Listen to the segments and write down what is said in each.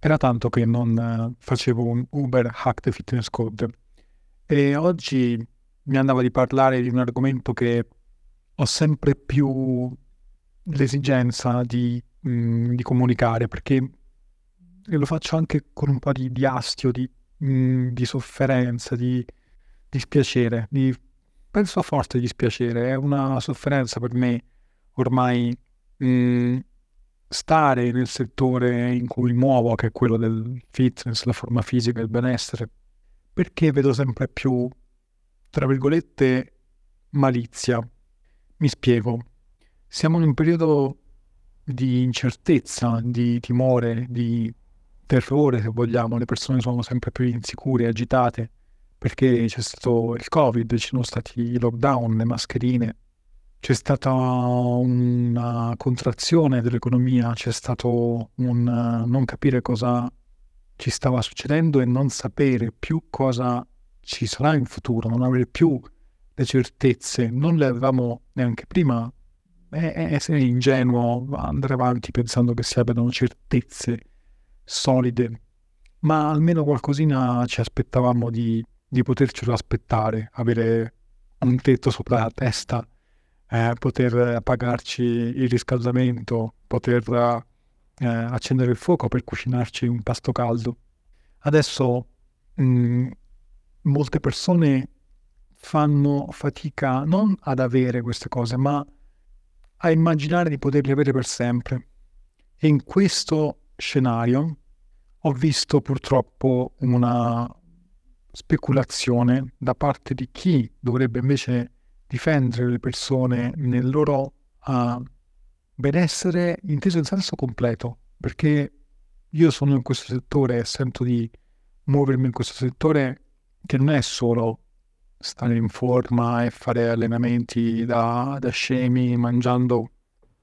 Era tanto che non eh, facevo un Uber Hack the Fitness Code. E oggi mi andava di parlare di un argomento che ho sempre più l'esigenza di, mh, mm, di comunicare perché lo faccio anche con un po' di, di astio, di, mh, mm, di sofferenza, di dispiacere, di, penso a forte dispiacere, è una sofferenza per me ormai mh, mm, stare nel settore in cui muovo, che è quello del fitness, la forma fisica, il benessere, perché vedo sempre più, tra virgolette, malizia. Mi spiego. Siamo in un periodo di incertezza, di timore, di terrore, se vogliamo. Le persone sono sempre più insicure, agitate, perché c'è stato il Covid, ci sono stati i lockdown, le mascherine, c'è stata una contrazione dell'economia, c'è stato un non capire cosa ci stava succedendo e non sapere più cosa ci sarà in futuro, non avere più le certezze, non le avevamo neanche prima. È essere ingenuo andare avanti pensando che si abbiano certezze solide, ma almeno qualcosina ci aspettavamo di, di potercelo aspettare, avere un tetto sopra la testa eh, poter pagarci il riscaldamento, poter eh, accendere il fuoco per cucinarci un pasto caldo. Adesso mh, mm, molte persone fanno fatica non ad avere queste cose, ma a immaginare di poterle avere per sempre. E in questo scenario ho visto purtroppo una speculazione da parte di chi dovrebbe invece difendere le persone nel loro uh, benessere inteso in senso completo, perché io sono in questo settore e sento di muovermi in questo settore che non è solo stare in forma e fare allenamenti da, da scemi mangiando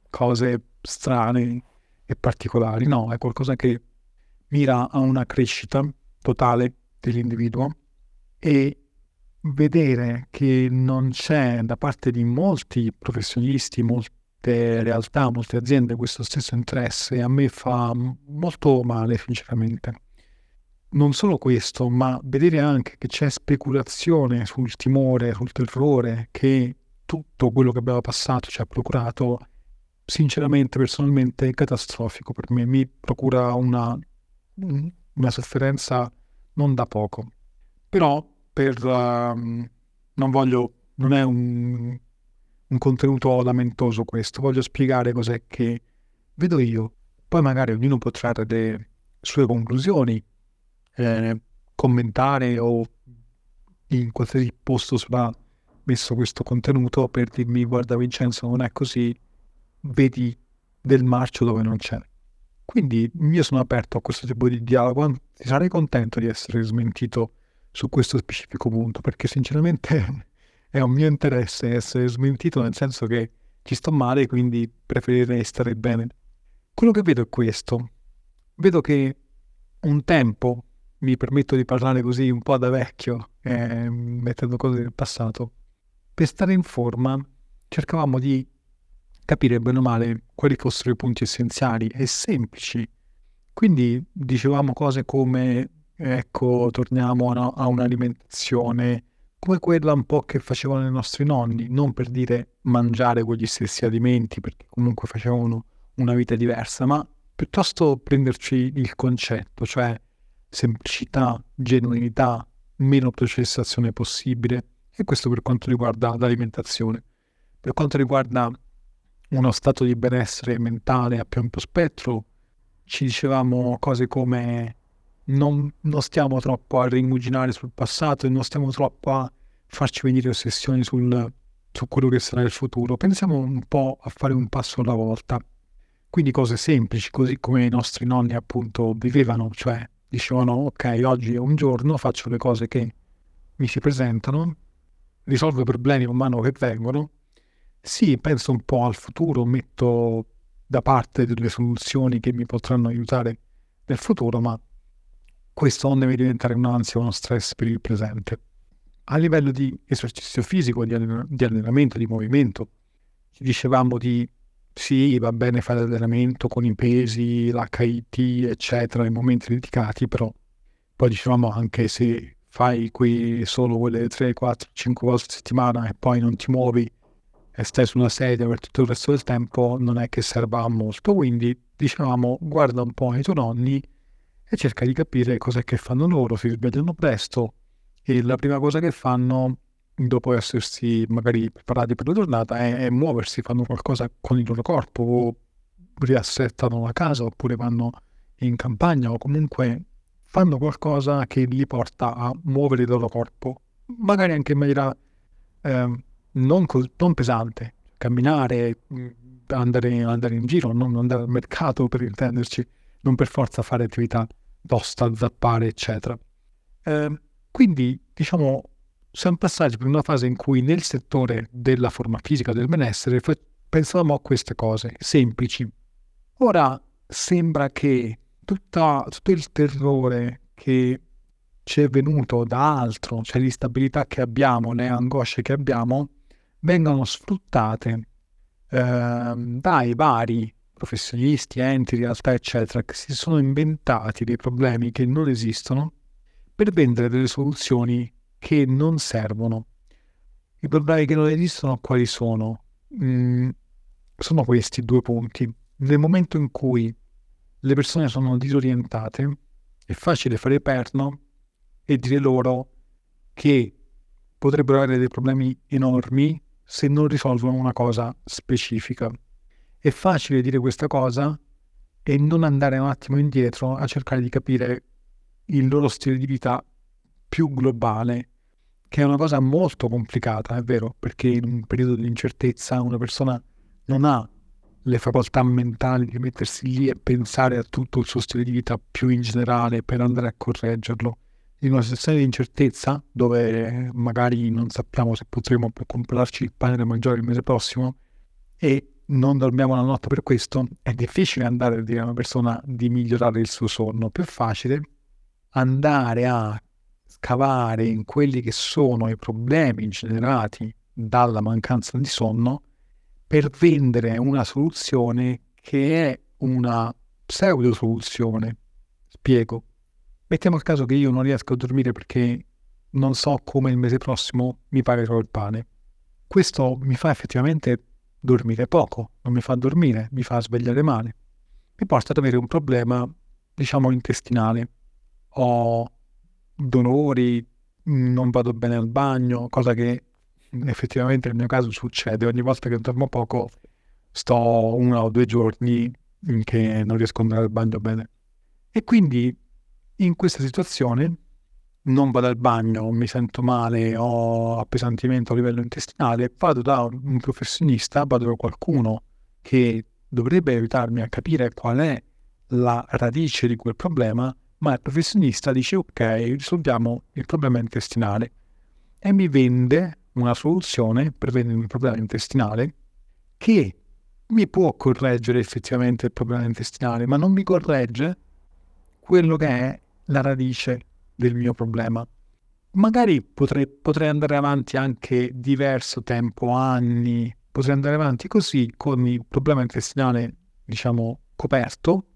cose strane e particolari, no, è qualcosa che mira a una crescita totale dell'individuo e vedere che non c'è da parte di molti professionisti, molte realtà, molte aziende questo stesso interesse a me fa molto male, sinceramente. Non solo questo, ma vedere anche che c'è speculazione sul timore, sul terrore che tutto quello che abbiamo passato ci ha procurato, sinceramente, personalmente, è catastrofico per me. Mi procura una, una sofferenza non da poco. Però per... Uh, non voglio... non è un, un contenuto lamentoso questo, voglio spiegare cos'è che vedo io. Poi magari ognuno può trarre le sue conclusioni, eh, commentare o in qualsiasi posto sarà messo questo contenuto per dirmi guarda Vincenzo non è così, vedi del marcio dove non c'è. Quindi io sono aperto a questo tipo di dialogo, sarei contento di essere smentito su questo specifico punto, perché sinceramente è un mio interesse essere smentito nel senso che ci sto male, quindi preferirei stare bene. Quello che vedo è questo. Vedo che un tempo, mi permetto di parlare così un po' da vecchio, eh, mettendo cose del passato, per stare in forma cercavamo di capire bene o male quali fossero i punti essenziali e semplici. Quindi dicevamo cose come Ecco, torniamo a, a un'alimentazione come quella un po' che facevano i nostri nonni, non per dire mangiare quegli stessi alimenti, perché comunque facevano una vita diversa, ma piuttosto prenderci il concetto, cioè semplicità, genuinità, meno processazione possibile. E questo per quanto riguarda l'alimentazione. Per quanto riguarda uno stato di benessere mentale a più ampio spettro, ci dicevamo cose come non, non stiamo troppo a rimuginare sul passato e non stiamo troppo a farci venire ossessioni sul, su quello che sarà il futuro. Pensiamo un po' a fare un passo alla volta. Quindi cose semplici, così come i nostri nonni appunto vivevano, cioè dicevano ok, oggi è un giorno, faccio le cose che mi si presentano, risolvo i problemi man mano che vengono. Sì, penso un po' al futuro, metto da parte delle soluzioni che mi potranno aiutare nel futuro, ma questo non deve diventare un'ansia o uno stress per il presente. A livello di esercizio fisico, di, allenamento, di movimento, dicevamo di sì, va bene fare allenamento con i pesi, l'HIT, eccetera, nei momenti dedicati, però poi dicevamo anche se fai qui solo quelle 3, 4, 5 volte a settimana e poi non ti muovi e stai su una sedia per tutto il resto del tempo, non è che serva a molto. Quindi dicevamo guarda un po' i tuoi nonni e cerca di capire cos'è che fanno loro, si svegliano presto. E la prima cosa che fanno dopo essersi magari preparati per la giornata è, è muoversi, fanno qualcosa con il loro corpo o riassettano la casa oppure vanno in campagna o comunque fanno qualcosa che li porta a muovere il loro corpo, magari anche in maniera eh, non, col- non, pesante, camminare, andare, andare, in giro, non andare al mercato per intenderci, non per forza fare attività tosta, zappare, eccetera. Eh, quindi, diciamo, siamo passati per una fase in cui nel settore della forma fisica, del benessere, pensavamo a queste cose semplici. Ora sembra che tutta, tutto il terrore che ci è venuto da altro, cioè l'instabilità che abbiamo, le angosce che abbiamo, vengano sfruttate eh, dai vari professionisti, enti, realtà, eccetera, che si sono inventati dei problemi che non esistono per vendere delle soluzioni che non servono. I problemi che non esistono quali sono? Mm, sono questi due punti. Nel momento in cui le persone sono disorientate, è facile fare perno e dire loro che potrebbero avere dei problemi enormi se non risolvono una cosa specifica. È facile dire questa cosa e non andare un attimo indietro a cercare di capire il loro stile di vita più globale, che è una cosa molto complicata, è vero, perché in un periodo di incertezza una persona non ha le facoltà mentali di mettersi lì e pensare a tutto il suo stile di vita più in generale per andare a correggerlo. In una situazione di incertezza, dove magari non sappiamo se potremo comprarci il pane da mangiare il mese prossimo e non dormiamo la notte per questo, è difficile andare a dire a una persona di migliorare il suo sonno. Più facile andare a scavare in quelli che sono i problemi generati dalla mancanza di sonno per vendere una soluzione che è una pseudo soluzione. Spiego. Mettiamo il caso che io non riesco a dormire perché non so come il mese prossimo mi pagherò il pane. Questo mi fa effettivamente dormire poco, non mi fa dormire, mi fa svegliare male. Mi porta ad avere un problema, diciamo, intestinale. Ho dolori, non vado bene al bagno, cosa che effettivamente nel mio caso succede. Ogni volta che dormo poco sto uno o due giorni che non riesco ad andare al bagno bene. E quindi in questa situazione non vado al bagno, mi sento male, ho appesantimento a livello intestinale, vado da un professionista, vado da qualcuno che dovrebbe aiutarmi a capire qual è la radice di quel problema, ma il professionista dice ok, risolviamo il problema intestinale. E mi vende una soluzione per vendere un problema intestinale che mi può correggere effettivamente il problema intestinale, ma non mi corregge quello che è la radice del mio problema. Magari potrei, potrei andare avanti anche diverso tempo, anni, potrei andare avanti così con il problema intestinale, diciamo, coperto,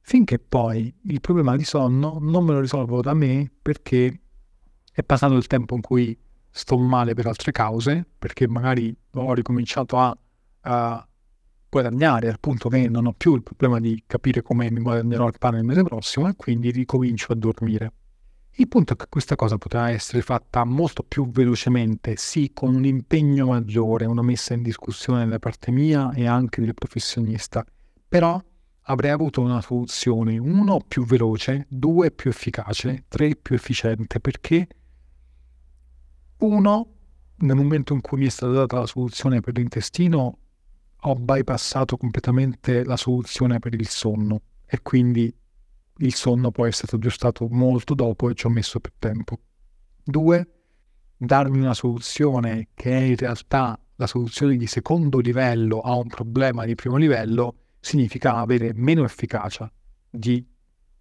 finché poi il problema di sonno non me lo risolvo da me perché è passato il tempo in cui sto male per altre cause, perché magari ho ricominciato a, a guadagnare al punto che non ho più il problema di capire come mi guadagnerò il pane il mese prossimo e quindi ricomincio a dormire. Il punto è che questa cosa poteva essere fatta molto più velocemente, sì, con un impegno maggiore, una messa in discussione da parte mia e anche del professionista, però avrei avuto una soluzione, uno, più veloce, due, più efficace, tre, più efficiente, perché uno, nel momento in cui mi è stata data la soluzione per l'intestino, ho bypassato completamente la soluzione per il sonno e quindi il sonno poi è stato aggiustato molto dopo e ci ho messo più tempo. Due, darmi una soluzione che è in realtà la soluzione di secondo livello a un problema di primo livello significa avere meno efficacia di,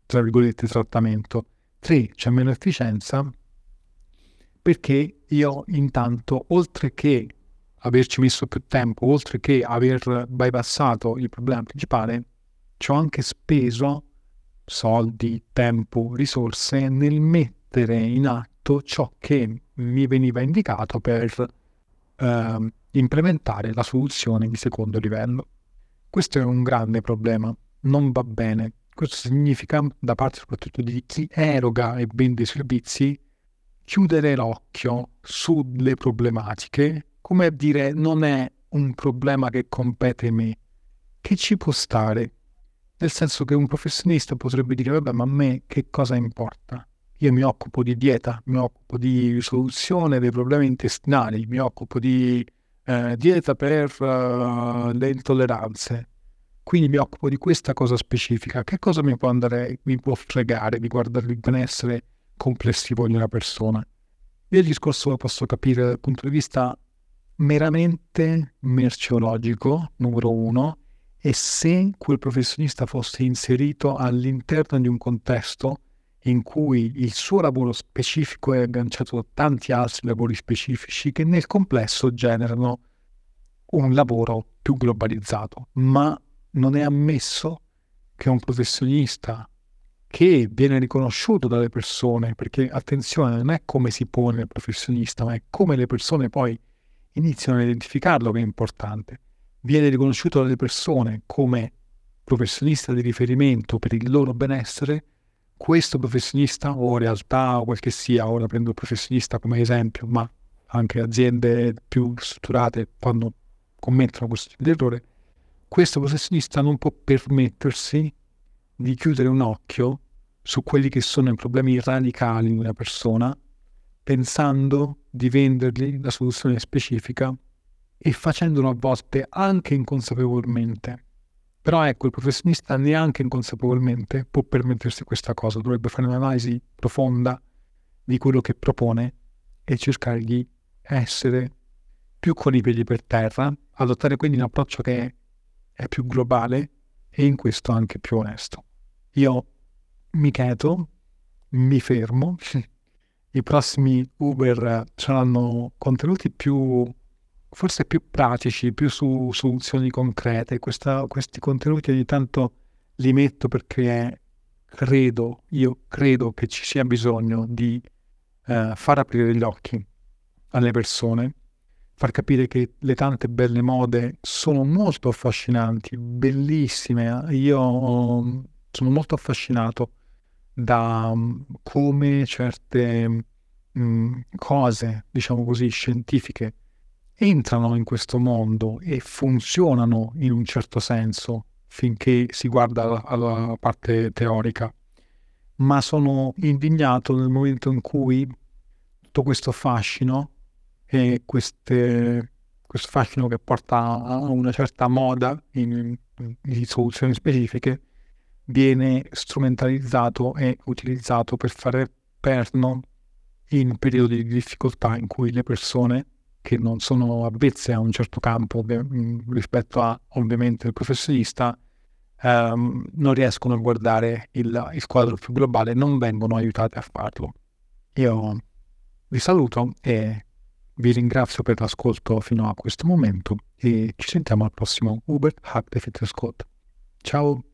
tra virgolette, trattamento. Tre, c'è meno efficienza perché io intanto, oltre che averci messo più tempo, oltre che aver bypassato il problema principale, ci ho anche speso soldi, tempo, risorse nel mettere in atto ciò che mi veniva indicato per eh, implementare la soluzione di secondo livello. Questo è un grande problema, non va bene. Questo significa, da parte soprattutto di chi eroga e vende servizi, chiudere l'occhio sulle problematiche, come a dire non è un problema che compete a me, che ci può stare. Nel senso che un professionista potrebbe dire, vabbè, ma a me che cosa importa? Io mi occupo di dieta, mi occupo di soluzione dei problemi intestinali, mi occupo di eh, dieta per uh, le intolleranze. Quindi mi occupo di questa cosa specifica. Che cosa mi può andare, mi può fregare di guardare il benessere complessivo di una persona? Io il discorso lo posso capire dal punto di vista meramente merceologico, numero uno, e se quel professionista fosse inserito all'interno di un contesto in cui il suo lavoro specifico è agganciato a tanti altri lavori specifici che nel complesso generano un lavoro più globalizzato, ma non è ammesso che un professionista che viene riconosciuto dalle persone, perché attenzione, non è come si pone il professionista, ma è come le persone poi iniziano a identificarlo che è importante. Viene riconosciuto dalle persone come professionista di riferimento per il loro benessere, questo professionista o realtà o quel che sia, ora prendo il professionista come esempio, ma anche aziende più strutturate quando commettono questo tipo di errore, questo professionista non può permettersi di chiudere un occhio su quelli che sono i problemi radicali di una persona, pensando di vendergli la soluzione specifica e facendolo a volte anche inconsapevolmente però ecco, il professionista neanche inconsapevolmente può permettersi questa cosa, dovrebbe fare un'analisi profonda di quello che propone e cercare di essere più con i piedi per terra, adottare quindi un approccio che è più globale e in questo anche più onesto. Io mi cheto, mi fermo, i prossimi Uber saranno contenuti più forse più pratici, più su soluzioni concrete. Questa, questi contenuti ogni tanto li metto perché credo, io credo che ci sia bisogno di eh, far aprire gli occhi alle persone, far capire che le tante belle mode sono molto affascinanti, bellissime. Io sono molto affascinato da um, come certe um, cose, diciamo così, scientifiche entrano in questo mondo e funzionano in un certo senso finché si guarda alla parte teorica, ma sono indignato nel momento in cui tutto questo fascino e queste, questo fascino che porta a una certa moda in, in soluzioni specifiche viene strumentalizzato e utilizzato per fare perno in periodi di difficoltà in cui le persone che non sono avvezze a un certo campo rispetto a ovviamente il professionista, ehm, non riescono a guardare il, il quadro più globale, non vengono aiutate a farlo. Io vi saluto e vi ringrazio per l'ascolto fino a questo momento e ci sentiamo al prossimo Uber Hack the Fitness Code. Ciao!